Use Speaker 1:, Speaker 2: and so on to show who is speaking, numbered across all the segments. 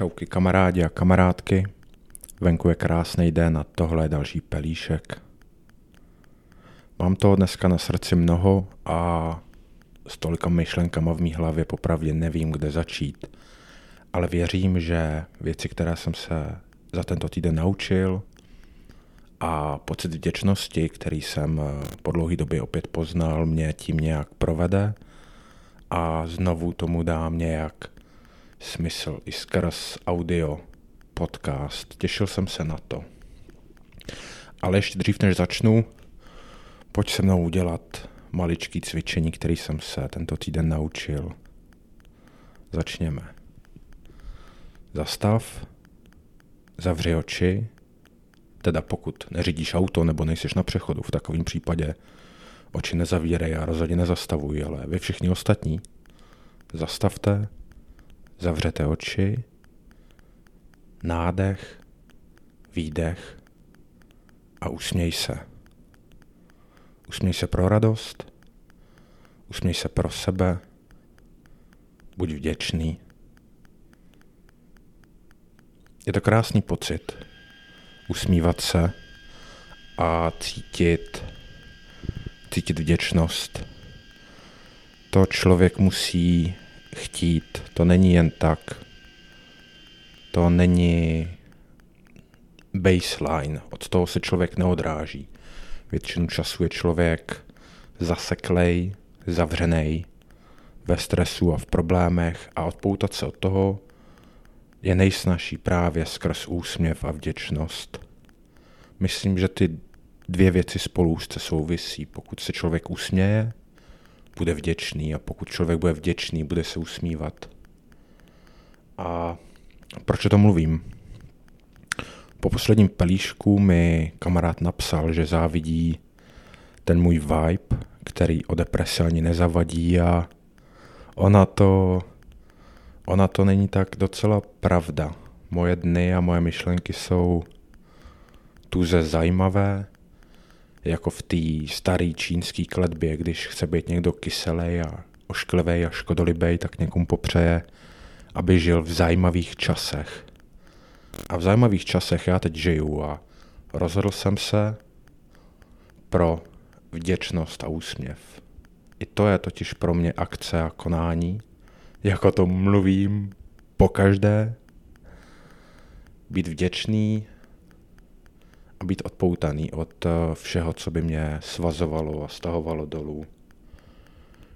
Speaker 1: Čauky kamarádi a kamarádky. Venku je krásný den a tohle je další pelíšek. Mám toho dneska na srdci mnoho a s tolika myšlenkama v mý hlavě popravdě nevím, kde začít. Ale věřím, že věci, které jsem se za tento týden naučil a pocit vděčnosti, který jsem po dlouhé době opět poznal, mě tím nějak provede a znovu tomu dám nějak smysl i skrz audio podcast. Těšil jsem se na to. Ale ještě dřív, než začnu, pojď se mnou udělat maličký cvičení, který jsem se tento týden naučil. Začněme. Zastav, zavři oči, teda pokud neřídíš auto nebo nejsiš na přechodu, v takovém případě oči nezavírej a rozhodně nezastavuj, ale vy všichni ostatní zastavte, Zavřete oči, nádech, výdech a usměj se. Usměj se pro radost, usměj se pro sebe, buď vděčný. Je to krásný pocit usmívat se a cítit, cítit vděčnost. To člověk musí chtít. To není jen tak. To není baseline. Od toho se člověk neodráží. Většinu času je člověk zaseklej, zavřený ve stresu a v problémech a odpoutat se od toho je nejsnažší právě skrz úsměv a vděčnost. Myslím, že ty dvě věci spolu úzce souvisí. Pokud se člověk usměje, bude vděčný a pokud člověk bude vděčný, bude se usmívat. A proč o tom mluvím? Po posledním pelíšku mi kamarád napsal, že závidí ten můj vibe, který o depresi ani nezavadí a ona to, ona to není tak docela pravda. Moje dny a moje myšlenky jsou tuze zajímavé, jako v té staré čínské kletbě, když chce být někdo kyselý a ošklivý a škodolibý, tak někomu popřeje, aby žil v zajímavých časech. A v zajímavých časech já teď žiju a rozhodl jsem se pro vděčnost a úsměv. I to je totiž pro mě akce a konání, jako to mluvím po každé. Být vděčný a být odpoutaný od eh, všeho, co by mě svazovalo a stahovalo dolů.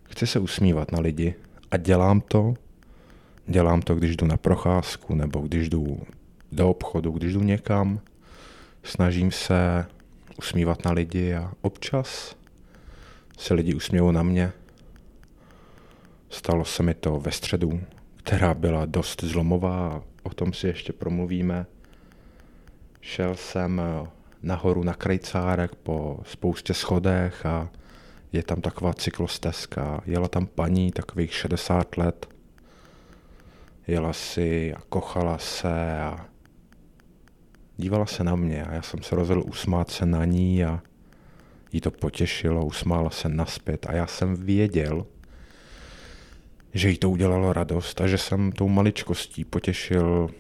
Speaker 1: Chci se usmívat na lidi a dělám to. Dělám to, když jdu na procházku nebo když jdu do obchodu, když jdu někam. Snažím se usmívat na lidi a občas se lidi usmějou na mě. Stalo se mi to ve středu, která byla dost zlomová o tom si ještě promluvíme. Šel jsem eh, nahoru na krejcárek po spoustě schodech a je tam taková cyklostezka. Jela tam paní takových 60 let. Jela si a kochala se a dívala se na mě a já jsem se rozhodl usmát se na ní a jí to potěšilo, usmála se naspět a já jsem věděl, že jí to udělalo radost a že jsem tou maličkostí potěšil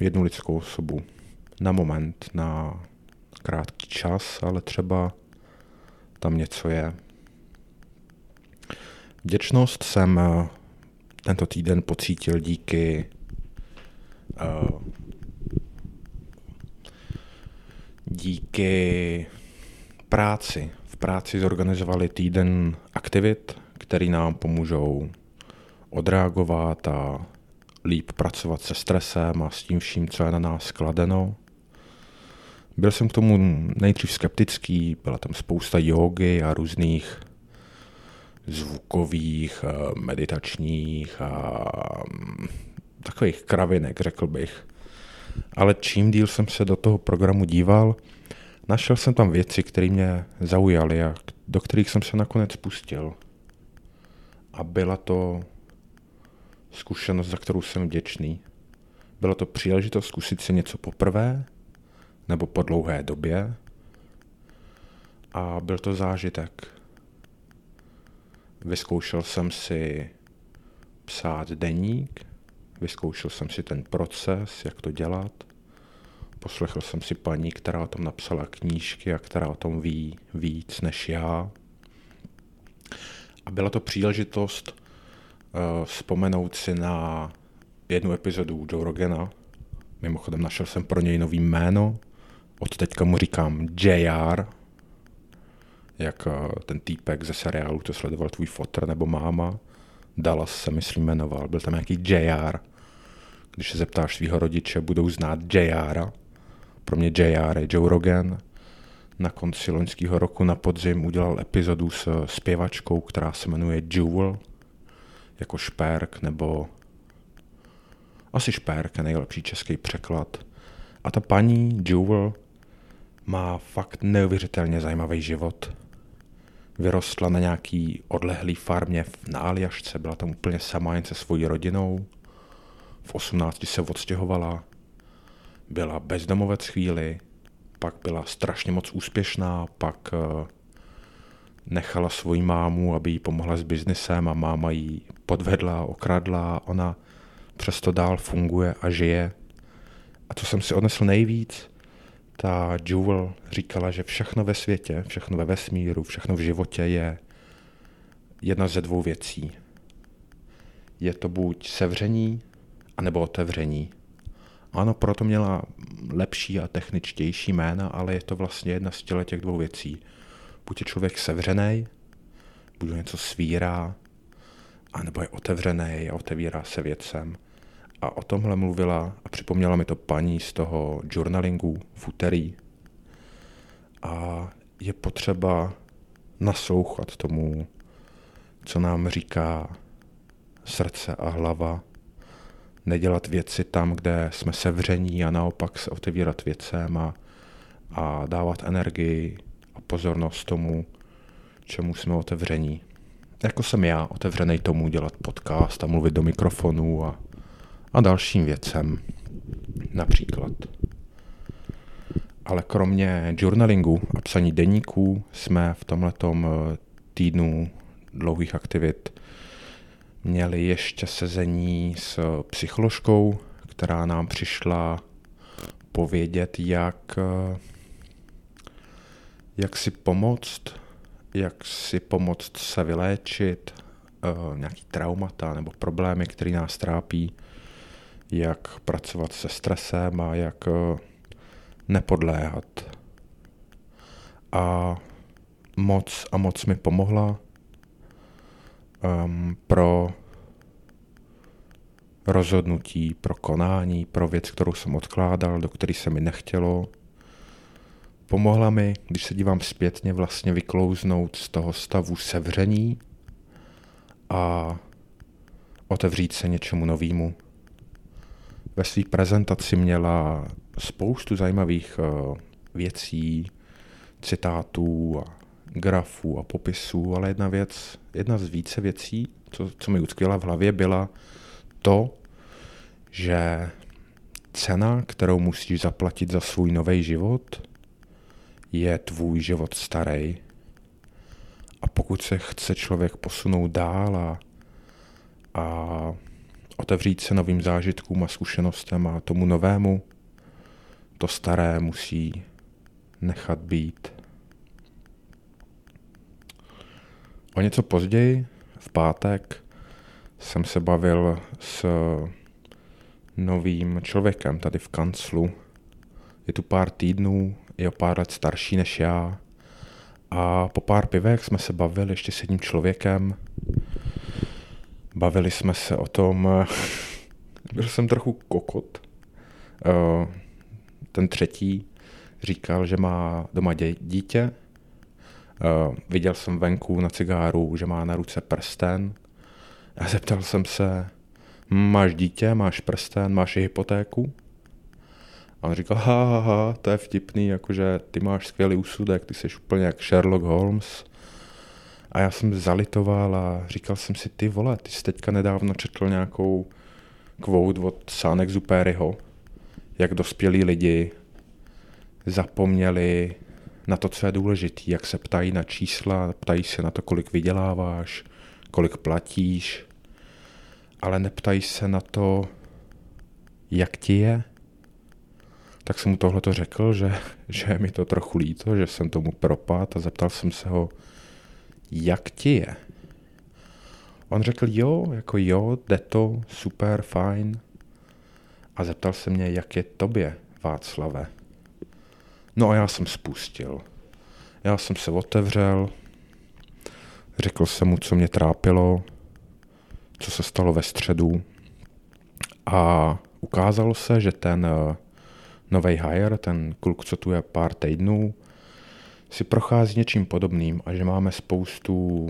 Speaker 1: jednu lidskou osobu na moment, na krátký čas, ale třeba tam něco je. Vděčnost jsem eh, tento týden pocítil díky uh, díky práci. V práci zorganizovali týden aktivit, který nám pomůžou odreagovat a líp pracovat se stresem a s tím vším, co je na nás skladeno. Byl jsem k tomu nejdřív skeptický, byla tam spousta jogy a různých zvukových, eh, meditačních a mm, takových kravinek, řekl bych. Ale čím díl jsem se do toho programu díval, našel jsem tam věci, které mě zaujaly a do kterých jsem se nakonec pustil. A byla to zkušenost, za kterou jsem vděčný. Byla to příležitost zkusit si něco poprvé, nebo po dlouhé době. A byl to zážitek. Vyzkoušel jsem si psát deník, vyzkoušel jsem si ten proces, jak to dělat. Poslechl jsem si paní, která o tom napsala knížky a která o tom ví víc než já. A byla to příležitost uh, vzpomenout si na jednu epizodu Joe Rogana. Mimochodem našel jsem pro něj nový jméno. Od teďka mu říkám JR, jak uh, ten týpek ze seriálu, to sledoval tvůj fotr nebo máma. Dallas se myslím jmenoval, byl tam nějaký JR. Když se zeptáš svého rodiče, budou znát JR. Pro mě JR je Joe Rogan. Na konci loňského roku na podzim udělal epizodu s zpěvačkou, která se jmenuje Jewel, jako šperk, nebo asi šperk je nejlepší český překlad. A ta paní Jewel má fakt neuvěřitelně zajímavý život vyrostla na nějaký odlehlý farmě na Aljašce, byla tam úplně sama jen se svojí rodinou. V 18 se odstěhovala, byla bezdomovec chvíli, pak byla strašně moc úspěšná, pak eh, nechala svoji mámu, aby jí pomohla s biznesem a máma jí podvedla, okradla, ona přesto dál funguje a žije. A co jsem si odnesl nejvíc, ta Jewel říkala, že všechno ve světě, všechno ve vesmíru, všechno v životě je jedna ze dvou věcí. Je to buď sevření, anebo otevření. Ano, proto měla lepší a techničtější jména, ale je to vlastně jedna z těch dvou věcí. Buď je člověk sevřený, buď něco svírá, anebo je otevřený a otevírá se věcem. A o tomhle mluvila a připomněla mi to paní z toho journalingu v úterý. A je potřeba naslouchat tomu, co nám říká srdce a hlava, nedělat věci tam, kde jsme sevření a naopak se otevírat věcem a, a dávat energii a pozornost tomu, čemu jsme otevření. Jako jsem já, otevřený tomu dělat podcast a mluvit do mikrofonu a a dalším věcem například. Ale kromě journalingu a psaní deníků jsme v tomhletom eh, týdnu dlouhých aktivit měli ještě sezení s psycholožkou, která nám přišla povědět, jak, eh, jak si pomoct, jak si pomoct se vyléčit, eh, nějaký traumata nebo problémy, které nás trápí, jak pracovat se stresem a jak eh, nepodléhat. A moc a moc mi pomohla um, pro rozhodnutí, pro konání, pro věc, kterou jsem odkládal, do které se mi nechtělo. Pomohla mi, když se dívám zpětně, vlastně vyklouznout z toho stavu sevření a otevřít se něčemu novému ve své prezentaci měla spoustu zajímavých uh, věcí, citátů a grafů a popisů, ale jedna věc, jedna z více věcí, co, co mi utkvěla v hlavě, byla to, že cena, kterou musíš zaplatit za svůj nový život, je tvůj život starý. A pokud se chce člověk posunout dál a, a otevřít se novým zážitkům a zkušenostem a tomu novému, to staré musí nechat být. O něco později, v pátek, jsem se bavil s novým člověkem tady v kanclu. Je tu pár týdnů, je o pár let starší než já. A po pár pivech jsme se bavili ještě s jedním člověkem, Bavili jsme se o tom, byl jsem trochu kokot. Eh, ten třetí říkal, že má doma dítě. Eh, viděl jsem venku na cigáru, že má na ruce prsten. A zeptal jsem se, máš dítě, máš prsten, máš i hypotéku? A on říkal, ha, ha, ha, to je vtipný, jakože ty máš skvělý úsudek, ty jsi úplně jak Sherlock Holmes. A já jsem zalitoval a říkal jsem si, ty vole, ty jsi teďka nedávno četl nějakou quote od Sánek Zupériho, jak dospělí lidi zapomněli na to, co je důležité, jak se ptají na čísla, ptají se na to, kolik vyděláváš, kolik platíš, ale neptají se na to, jak ti je? Tak jsem mu tohle to řekl, že, že mi to trochu líto, že jsem tomu propad a zeptal jsem se ho, jak ti je? On řekl, jo, jako jo, jde to, super, fajn. A zeptal se mě, jak je tobě, Václave. No a já jsem spustil. Já jsem se otevřel, řekl jsem mu, co mě trápilo, co se stalo ve středu a ukázalo se, že ten uh, nový hire, ten kluk, co tu je pár týdnů, si prochází něčím podobným a že máme spoustu,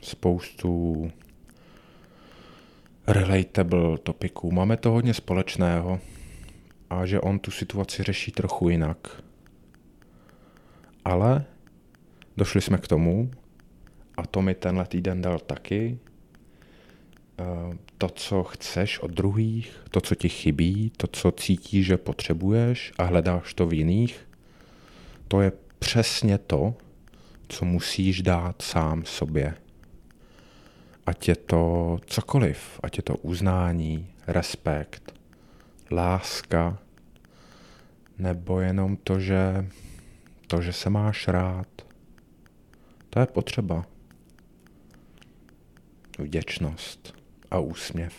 Speaker 1: spoustu relatable topiků. Máme to hodně společného a že on tu situaci řeší trochu jinak. Ale došli jsme k tomu, a to mi tenhle týden dal taky, eh, to, co chceš od druhých, to, co ti chybí, to, co cítíš, že potřebuješ a hledáš to v jiných, to je přesně to, co musíš dát sám sobě. Ať je to cokoliv, ať je to uznání, respekt, láska, nebo jenom to, že, to, že se máš rád. To je potřeba. Vděčnost a úsměv.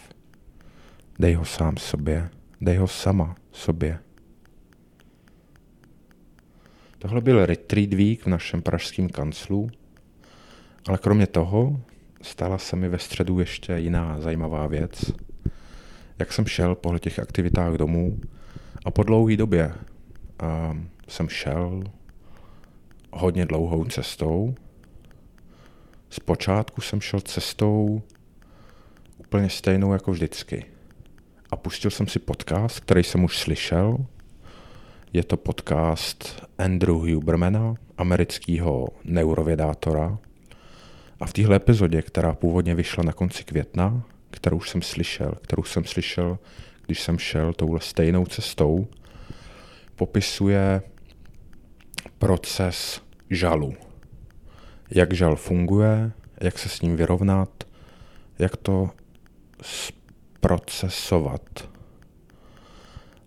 Speaker 1: Dej ho sám sobě, dej ho sama sobě. Tohle byl retreat week v našem pražském kanclu, ale kromě toho stala se mi ve středu ještě jiná zajímavá věc. Jak jsem šel po těch aktivitách domů a po dlouhé době uh, jsem šel hodně dlouhou cestou. Zpočátku jsem šel cestou úplně stejnou jako vždycky. A pustil jsem si podcast, který jsem už slyšel. Je to podcast Andrew Hubermana, amerického neurovědátora. A v téhle epizodě, která původně vyšla na konci května, kterou jsem slyšel, kterou jsem slyšel, když jsem šel touhle stejnou cestou, popisuje proces žalu. Jak žal funguje, jak se s ním vyrovnat, jak to procesovat.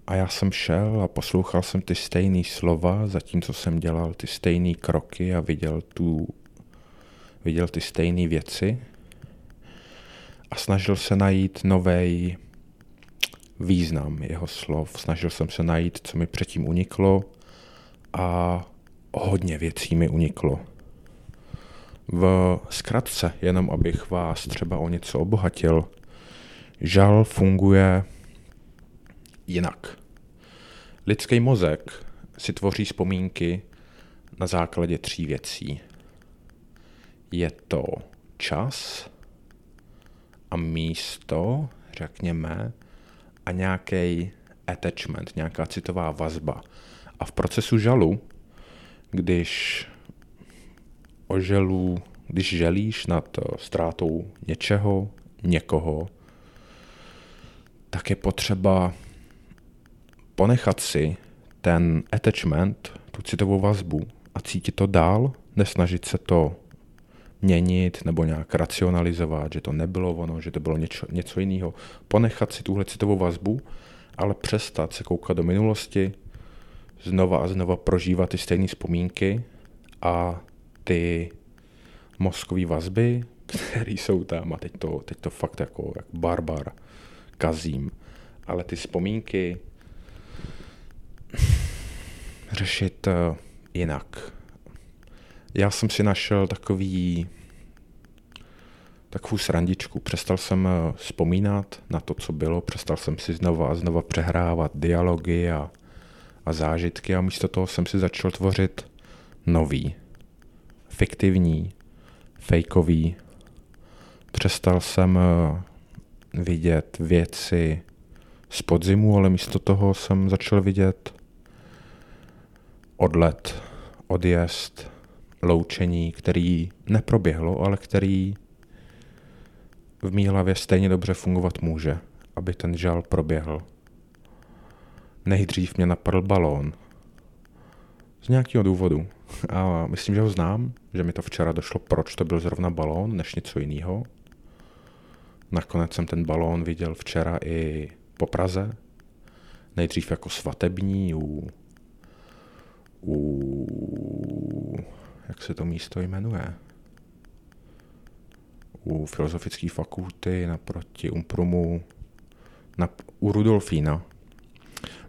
Speaker 1: A já jsem šel a poslouchal jsem ty stejné slova, zatímco jsem dělal ty stejné kroky a viděl, tu, viděl ty stejné věci. A snažil se najít nový význam jeho slov. Snažil jsem se najít, co mi předtím uniklo a hodně věcí mi uniklo. V zkratce, jenom abych vás třeba o něco obohatil, žal funguje jinak. Lidský mozek si tvoří vzpomínky na základě tří věcí. Je to čas a místo, řekněme, a nějaký attachment, nějaká citová vazba. A v procesu žalu, když o želu, když želíš nad ztrátou něčeho, někoho, tak je potřeba ponechat si ten attachment, tu citovou vazbu a cítit to dál, nesnažit se to měnit nebo nějak racionalizovat, že to nebylo ono, že to bylo něco, něco jiného. Ponechat si tuhle citovou vazbu, ale přestat se koukat do minulosti, znova a znova prožívat ty stejné vzpomínky a ty mozkové vazby, které jsou tam, a teď to, teď to fakt jako jak barbar kazím, ale ty vzpomínky řešit uh, jinak. Já jsem si našel takový takovou srandičku. Přestal jsem uh, vzpomínat na to, co bylo, přestal jsem si znova a znova přehrávat dialogy a, a zážitky a místo toho jsem si začal tvořit nový, fiktivní, fejkový. Přestal jsem uh, vidět věci z podzimu, ale místo toho jsem začal vidět odlet, odjezd, loučení, který neproběhlo, ale který v mý hlavě stejně dobře fungovat může, aby ten žal proběhl. Nejdřív mě napadl balón. Z nějakého důvodu. A myslím, že ho znám, že mi to včera došlo, proč to byl zrovna balón, než něco jiného. Nakonec jsem ten balón viděl včera i po Praze, nejdřív jako svatební u, u jak se to místo jmenuje, u filozofické fakulty naproti Umprumu, na, u Rudolfína.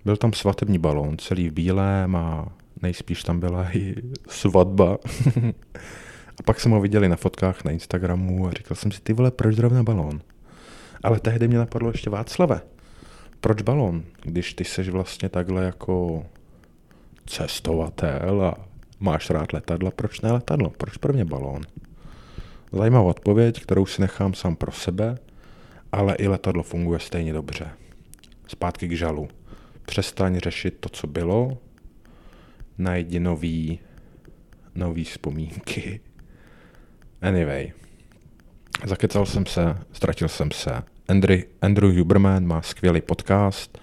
Speaker 1: Byl tam svatební balón, celý v bílém a nejspíš tam byla i svatba. a pak jsem ho viděli na fotkách na Instagramu a říkal jsem si, ty vole, proč zrovna balón? Ale tehdy mě napadlo ještě Václave. Proč balón, když ty seš vlastně takhle jako cestovatel a máš rád letadla, proč ne letadlo? Proč pro mě balón? Zajímavá odpověď, kterou si nechám sám pro sebe, ale i letadlo funguje stejně dobře. Zpátky k žalu. Přestaň řešit to, co bylo, najdi nový, nový vzpomínky. Anyway, zakecal jsem se, ztratil jsem se. Andrew, Andrew Huberman má skvělý podcast,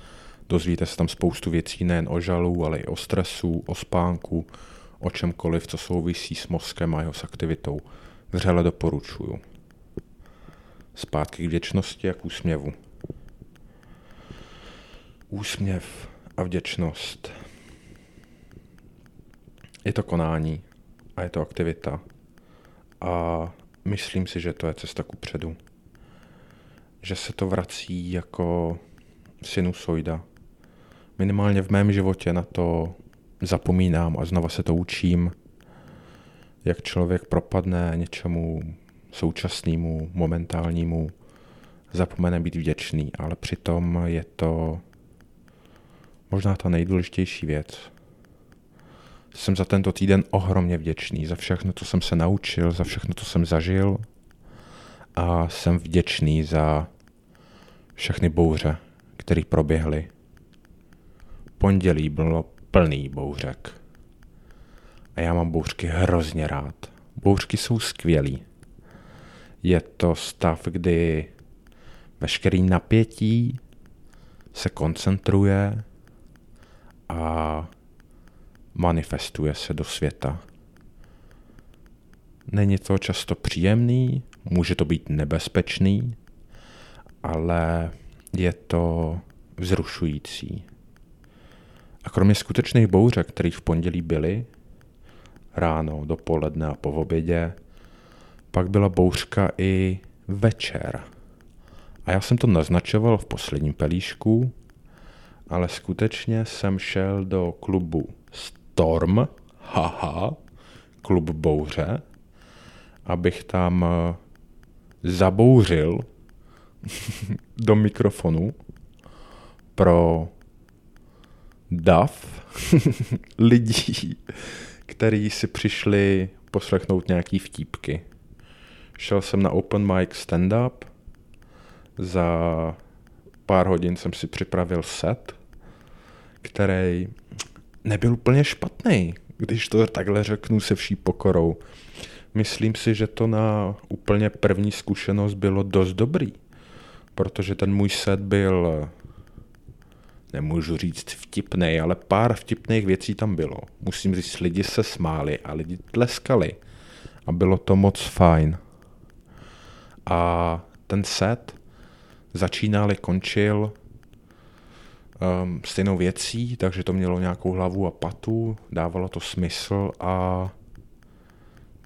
Speaker 1: dozvíte se tam spoustu věcí nejen o žalu, ale i o stresu, o spánku, o čemkoliv, co souvisí s mozkem a jeho s aktivitou. Vřele doporučuju. Zpátky k věčnosti a k úsměvu. Úsměv a vděčnost. Je to konání a je to aktivita. A myslím si, že to je cesta ku předu. Že se to vrací jako sinusoida. Minimálně v mém životě na to zapomínám a znova se to učím, jak člověk propadne něčemu současnému, momentálnímu, zapomene být vděčný, ale přitom je to možná ta nejdůležitější věc. Jsem za tento týden ohromně vděčný za všechno, co jsem se naučil, za všechno, co jsem zažil a jsem vděčný za všechny bouře, které proběhly. Pondělí bylo plný bouřek. A já mám bouřky hrozně rád. Bouřky jsou skvělý. Je to stav, kdy veškerý napětí se koncentruje a manifestuje se do světa. Není to často příjemný, může to být nebezpečný, ale je to vzrušující. A kromě skutečných bouřek, které v pondělí byly, ráno, dopoledne a po obědě, pak byla bouřka i večer. A já jsem to naznačoval v posledním pelíšku, ale skutečně jsem šel do klubu Storm, haha, klub bouře, abych tam eh, zabouřil do mikrofonu pro dav lidí, který si přišli poslechnout nějaký vtípky. Šel jsem na open mic stand-up, za pár hodin jsem si připravil set, který nebyl úplně špatný, když to takhle řeknu se vší pokorou. Myslím si, že to na úplně první zkušenost bylo dost dobrý, protože ten můj set byl nemůžu říct vtipný, ale pár vtipných věcí tam bylo. Musím říct, lidi se smáli a lidi tleskali. A bylo to moc fajn. A ten set začínal, končil um, stejnou věcí, takže to mělo nějakou hlavu a patu, dávalo to smysl a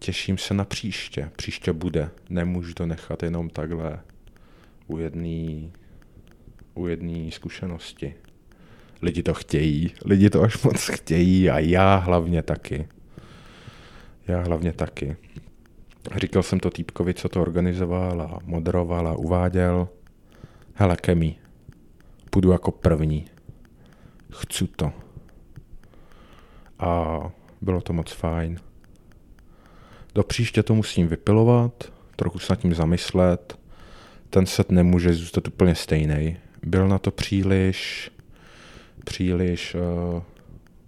Speaker 1: těším se na příště. Příště bude. Nemůžu to nechat jenom takhle u jedné u jedné zkušenosti. Lidi to chtějí, lidi to až moc chtějí a já hlavně taky. Já hlavně taky. Říkal jsem to týpkovi, co to organizoval a moderoval a uváděl. Hele, Kemi, půjdu jako první. Chci to. A bylo to moc fajn. Do příště to musím vypilovat, trochu se nad tím zamyslet. Ten set nemůže zůstat úplně stejný. Byl na to příliš příliš uh,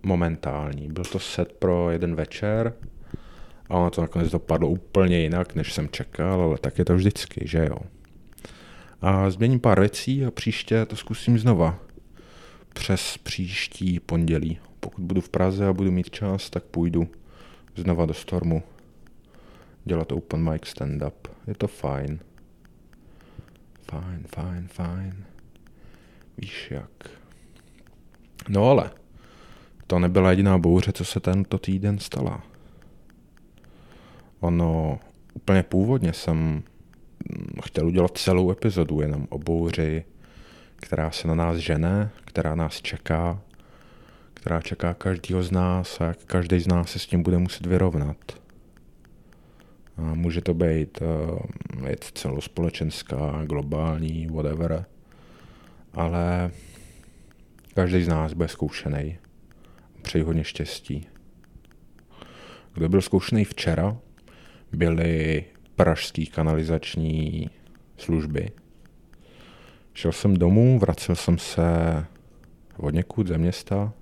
Speaker 1: momentální. Byl to set pro jeden večer a ono to nakonec dopadlo úplně jinak, než jsem čekal, ale tak je to vždycky, že jo. A změním pár věcí a příště to zkusím znova. Přes příští pondělí. Pokud budu v Praze a budu mít čas, tak půjdu znova do Stormu. Dělat open mic stand-up. Je to fajn. Fajn, fajn, fajn. Víš jak. No ale to nebyla jediná bouře, co se tento týden stala. Ono úplně původně jsem chtěl udělat celou epizodu jenom o bouři, která se na nás žene, která nás čeká, která čeká každýho z nás a jak každý z nás se s tím bude muset vyrovnat. Může to být věc celospolečenská, globální, whatever, ale každý z nás bude zkoušený. Přeji hodně štěstí. Kdo byl zkoušený včera, byly pražský kanalizační služby. Šel jsem domů, vracel jsem se od někud ze města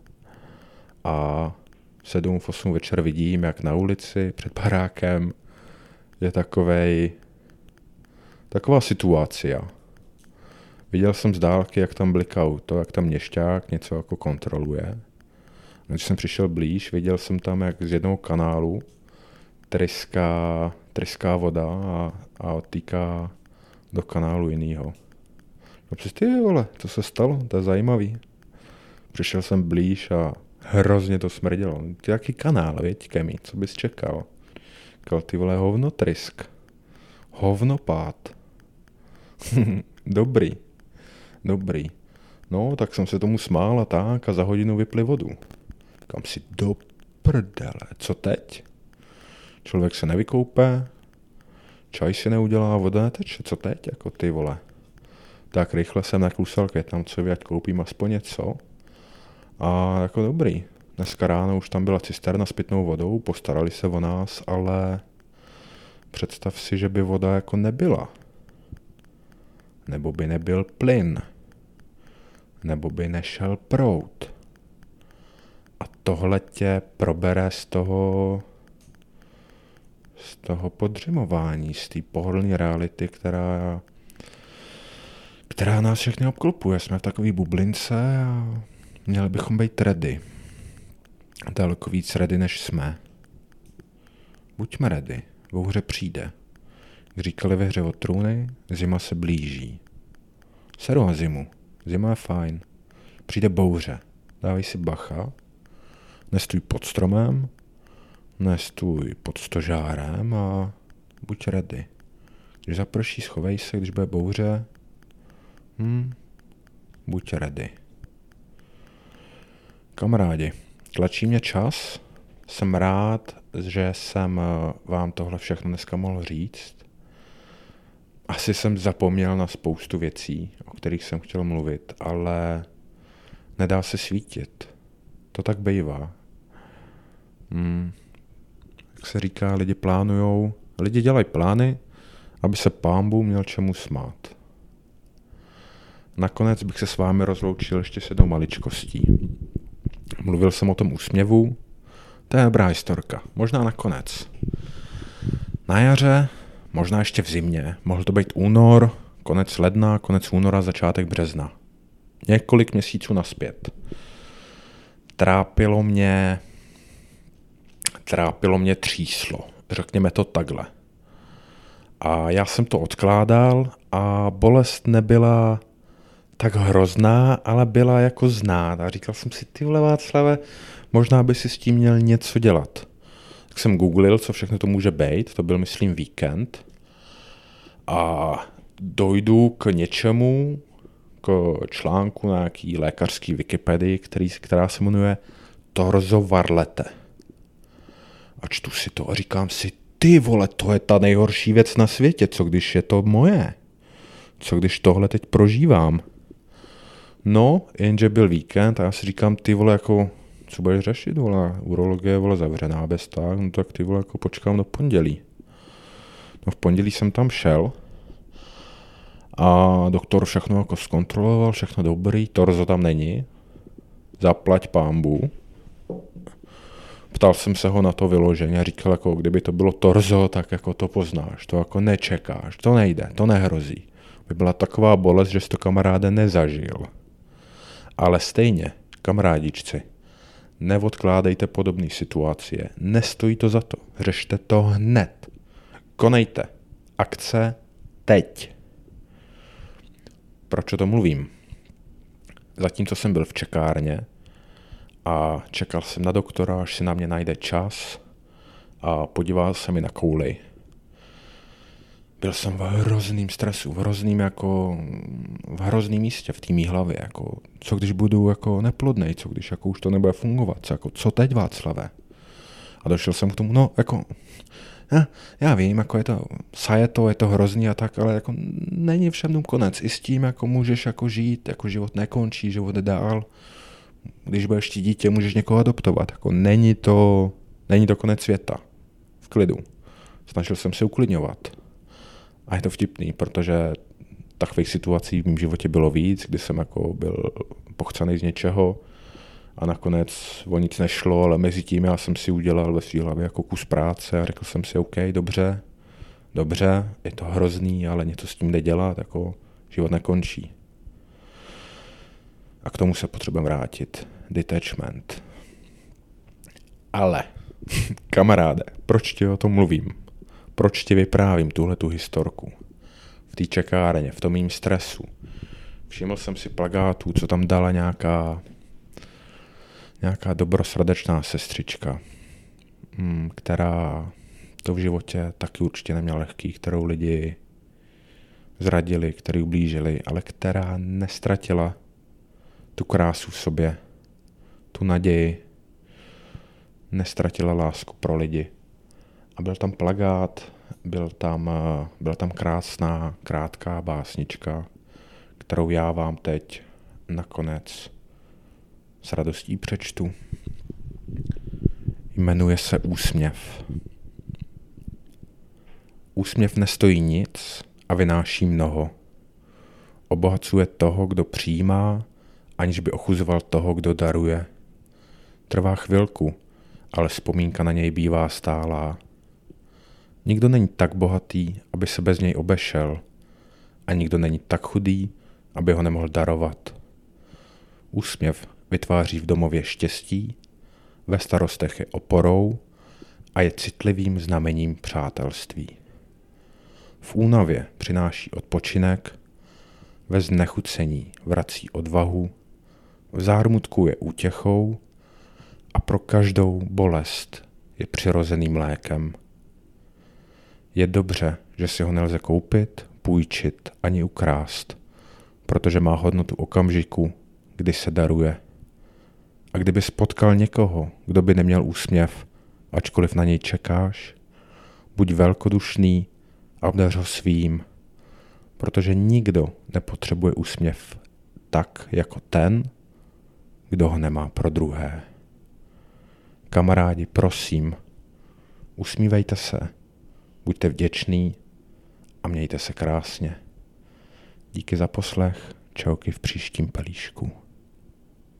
Speaker 1: a v 7 v 8 večer vidím, jak na ulici před barákem je takovej, taková situace. Viděl jsem z dálky, jak tam bliká auto, jak tam měšťák něco jako kontroluje. Když jsem přišel blíž, viděl jsem tam, jak z jednoho kanálu tryská, tryská voda a, a odtýká do kanálu jiného. No přes ty vole, co se stalo, to je zajímavý. Přišel jsem blíž a hrozně to smrdělo. Ty jaký kanál, věď, Kemi, co bys čekal? Kal ty vole hovno trysk. Hovnopád. Dobrý. Dobrý. No, tak jsem se tomu smál a tak a za hodinu vypli vodu. Kam si do prdele, co teď? Člověk se nevykoupe, čaj si neudělá, voda neteče, co teď, jako ty vole. Tak rychle jsem naklusal k Větnamcovi, ať koupím aspoň něco. A jako dobrý. Dneska ráno už tam byla cisterna s pitnou vodou, postarali se o nás, ale představ si, že by voda jako nebyla. Nebo by nebyl plyn. Nebo by nešel prout. A tohle tě probere z toho z toho podřimování, z té pohodlné reality, která, která nás všechny obklopuje. Jsme v takové bublince a měli bychom být ready. Daleko víc ready, než jsme. Buďme ready, bouře přijde. Říkali ve hře o trůny, zima se blíží. Seru na zimu, zima je fajn. Přijde bouře, dávej si bacha, nestůj pod stromem, nestůj pod stožárem a buď ready. Když zaprší, schovej se, když bude bouře, hm, buď ready. Kamarádi, tlačí mě čas, jsem rád, že jsem eh, vám tohle všechno dneska mohl říct. Asi jsem zapomněl na spoustu věcí, o kterých jsem chtěl mluvit, ale nedá se svítit. To tak bývá. Hmm, jak se říká, lidi plánujou, lidi dělají plány, aby se pámbu měl čemu smát. Nakonec bych se s vámi rozloučil ještě s jednou maličkostí. Mluvil jsem o tom úsměvu, to je dobrá historka, možná nakonec. Na jaře, možná ještě v zimě, mohl to být únor, konec ledna, konec února, začátek března. Několik měsíců naspět. Trápilo mě trápilo mě tříslo. Řekněme to takhle. A já jsem to odkládal a bolest nebyla tak hrozná, ale byla jako znát. A říkal jsem si, ty vole Václave, možná by si s tím měl něco dělat. Tak jsem googlil, co všechno to může být, to byl myslím víkend. A dojdu k něčemu, k článku na nějaký lékařský Wikipedii, který, která se jmenuje Torzo Varlete a čtu si to a říkám si, ty vole, to je ta nejhorší věc na světě, co když je to moje? Co když tohle teď prožívám? No, jenže byl víkend a já si říkám, ty vole, jako, co budeš řešit, vole, urologie, vole, zavřená bez tak, no tak ty vole, jako počkám do pondělí. No v pondělí jsem tam šel a doktor všechno jako zkontroloval, všechno dobrý, torzo tam není, zaplať pámbu, ptal jsem se ho na to vyloženě a říkal, jako kdyby to bylo torzo, tak jako to poznáš, to jako nečekáš, to nejde, to nehrozí. By byla taková bolest, že jsi to kamaráde nezažil. Ale stejně, kamarádičci, neodkládejte podobné situace, nestojí to za to, řešte to hned. Konejte. Akce teď. Proč o tom mluvím? Zatímco jsem byl v čekárně, a čekal jsem na doktora, až si na mě najde čas a podíval se mi na kouli. Byl jsem v hrozným stresu, v hrozným jako, v hrozným místě v té hlavě, jako, co když budu jako neplodnej, co když jako už to nebude fungovat, co, jako, co teď Václave? A došel jsem k tomu, no jako, já, já vím, jako je to, saje to, je to hrozný a tak, ale jako není všem konec. I s tím jako můžeš jako žít, jako život nekončí, život jde dál. Když budeš ti dítě, můžeš někoho adoptovat. Jako není to, není to konec světa. V klidu. Snažil jsem se uklidňovat. A je to vtipný, protože takových situací v mém životě bylo víc, kdy jsem jako byl pochcený z něčeho a nakonec o nic nešlo, ale mezi tím já jsem si udělal ve své hlavě jako kus práce a řekl jsem si, OK, dobře, dobře, je to hrozný, ale něco s tím jde dělat, jako život nekončí. A k tomu se potřebujeme vrátit. Detachment. Ale, kamaráde, proč ti o tom mluvím? Proč ti vyprávím tuhle tu historku? V té čekárně, v tom mým stresu. Všiml jsem si plagátů, co tam dala nějaká nějaká dobrosrdečná sestřička, mm, která to v životě taky určitě neměla lehký, kterou lidi zradili, který ublížili, ale která nestratila tu krásu v sobě, tu naději, nestratila lásku pro lidi. A byl tam plagát, byl tam, byla tam krásná, krátká básnička, kterou já vám teď nakonec s radostí přečtu. Jmenuje se Úsměv. Úsměv nestojí nic a vynáší mnoho. Obohacuje toho, kdo přijímá, aniž by ochuzoval toho, kdo daruje. Trvá chvilku, ale vzpomínka na něj bývá stálá. Nikdo není tak bohatý, aby se bez něj obešel, a nikdo není tak chudý, aby ho nemohl darovat. Úsměv vytváří v domově štěstí, ve starostech je oporou a je citlivým znamením přátelství. V únavě přináší odpočinek, ve znechucení vrací odvahu, v zármutku je útěchou a pro každou bolest je přirozeným lékem. Je dobře, že si ho nelze koupit, půjčit ani ukrást, protože má hodnotu okamžiku, kdy se daruje. A kdyby spotkal někoho, kdo by neměl úsměv, ačkoliv na něj čekáš, buď velkodušný a obdař ho svým, protože nikdo nepotřebuje úsměv tak jako ten, kdo ho nemá pro druhé. Kamarádi, prosím, usmívejte se, buďte vděční a mějte se krásně. Díky za poslech, čauky v příštím pelíšku.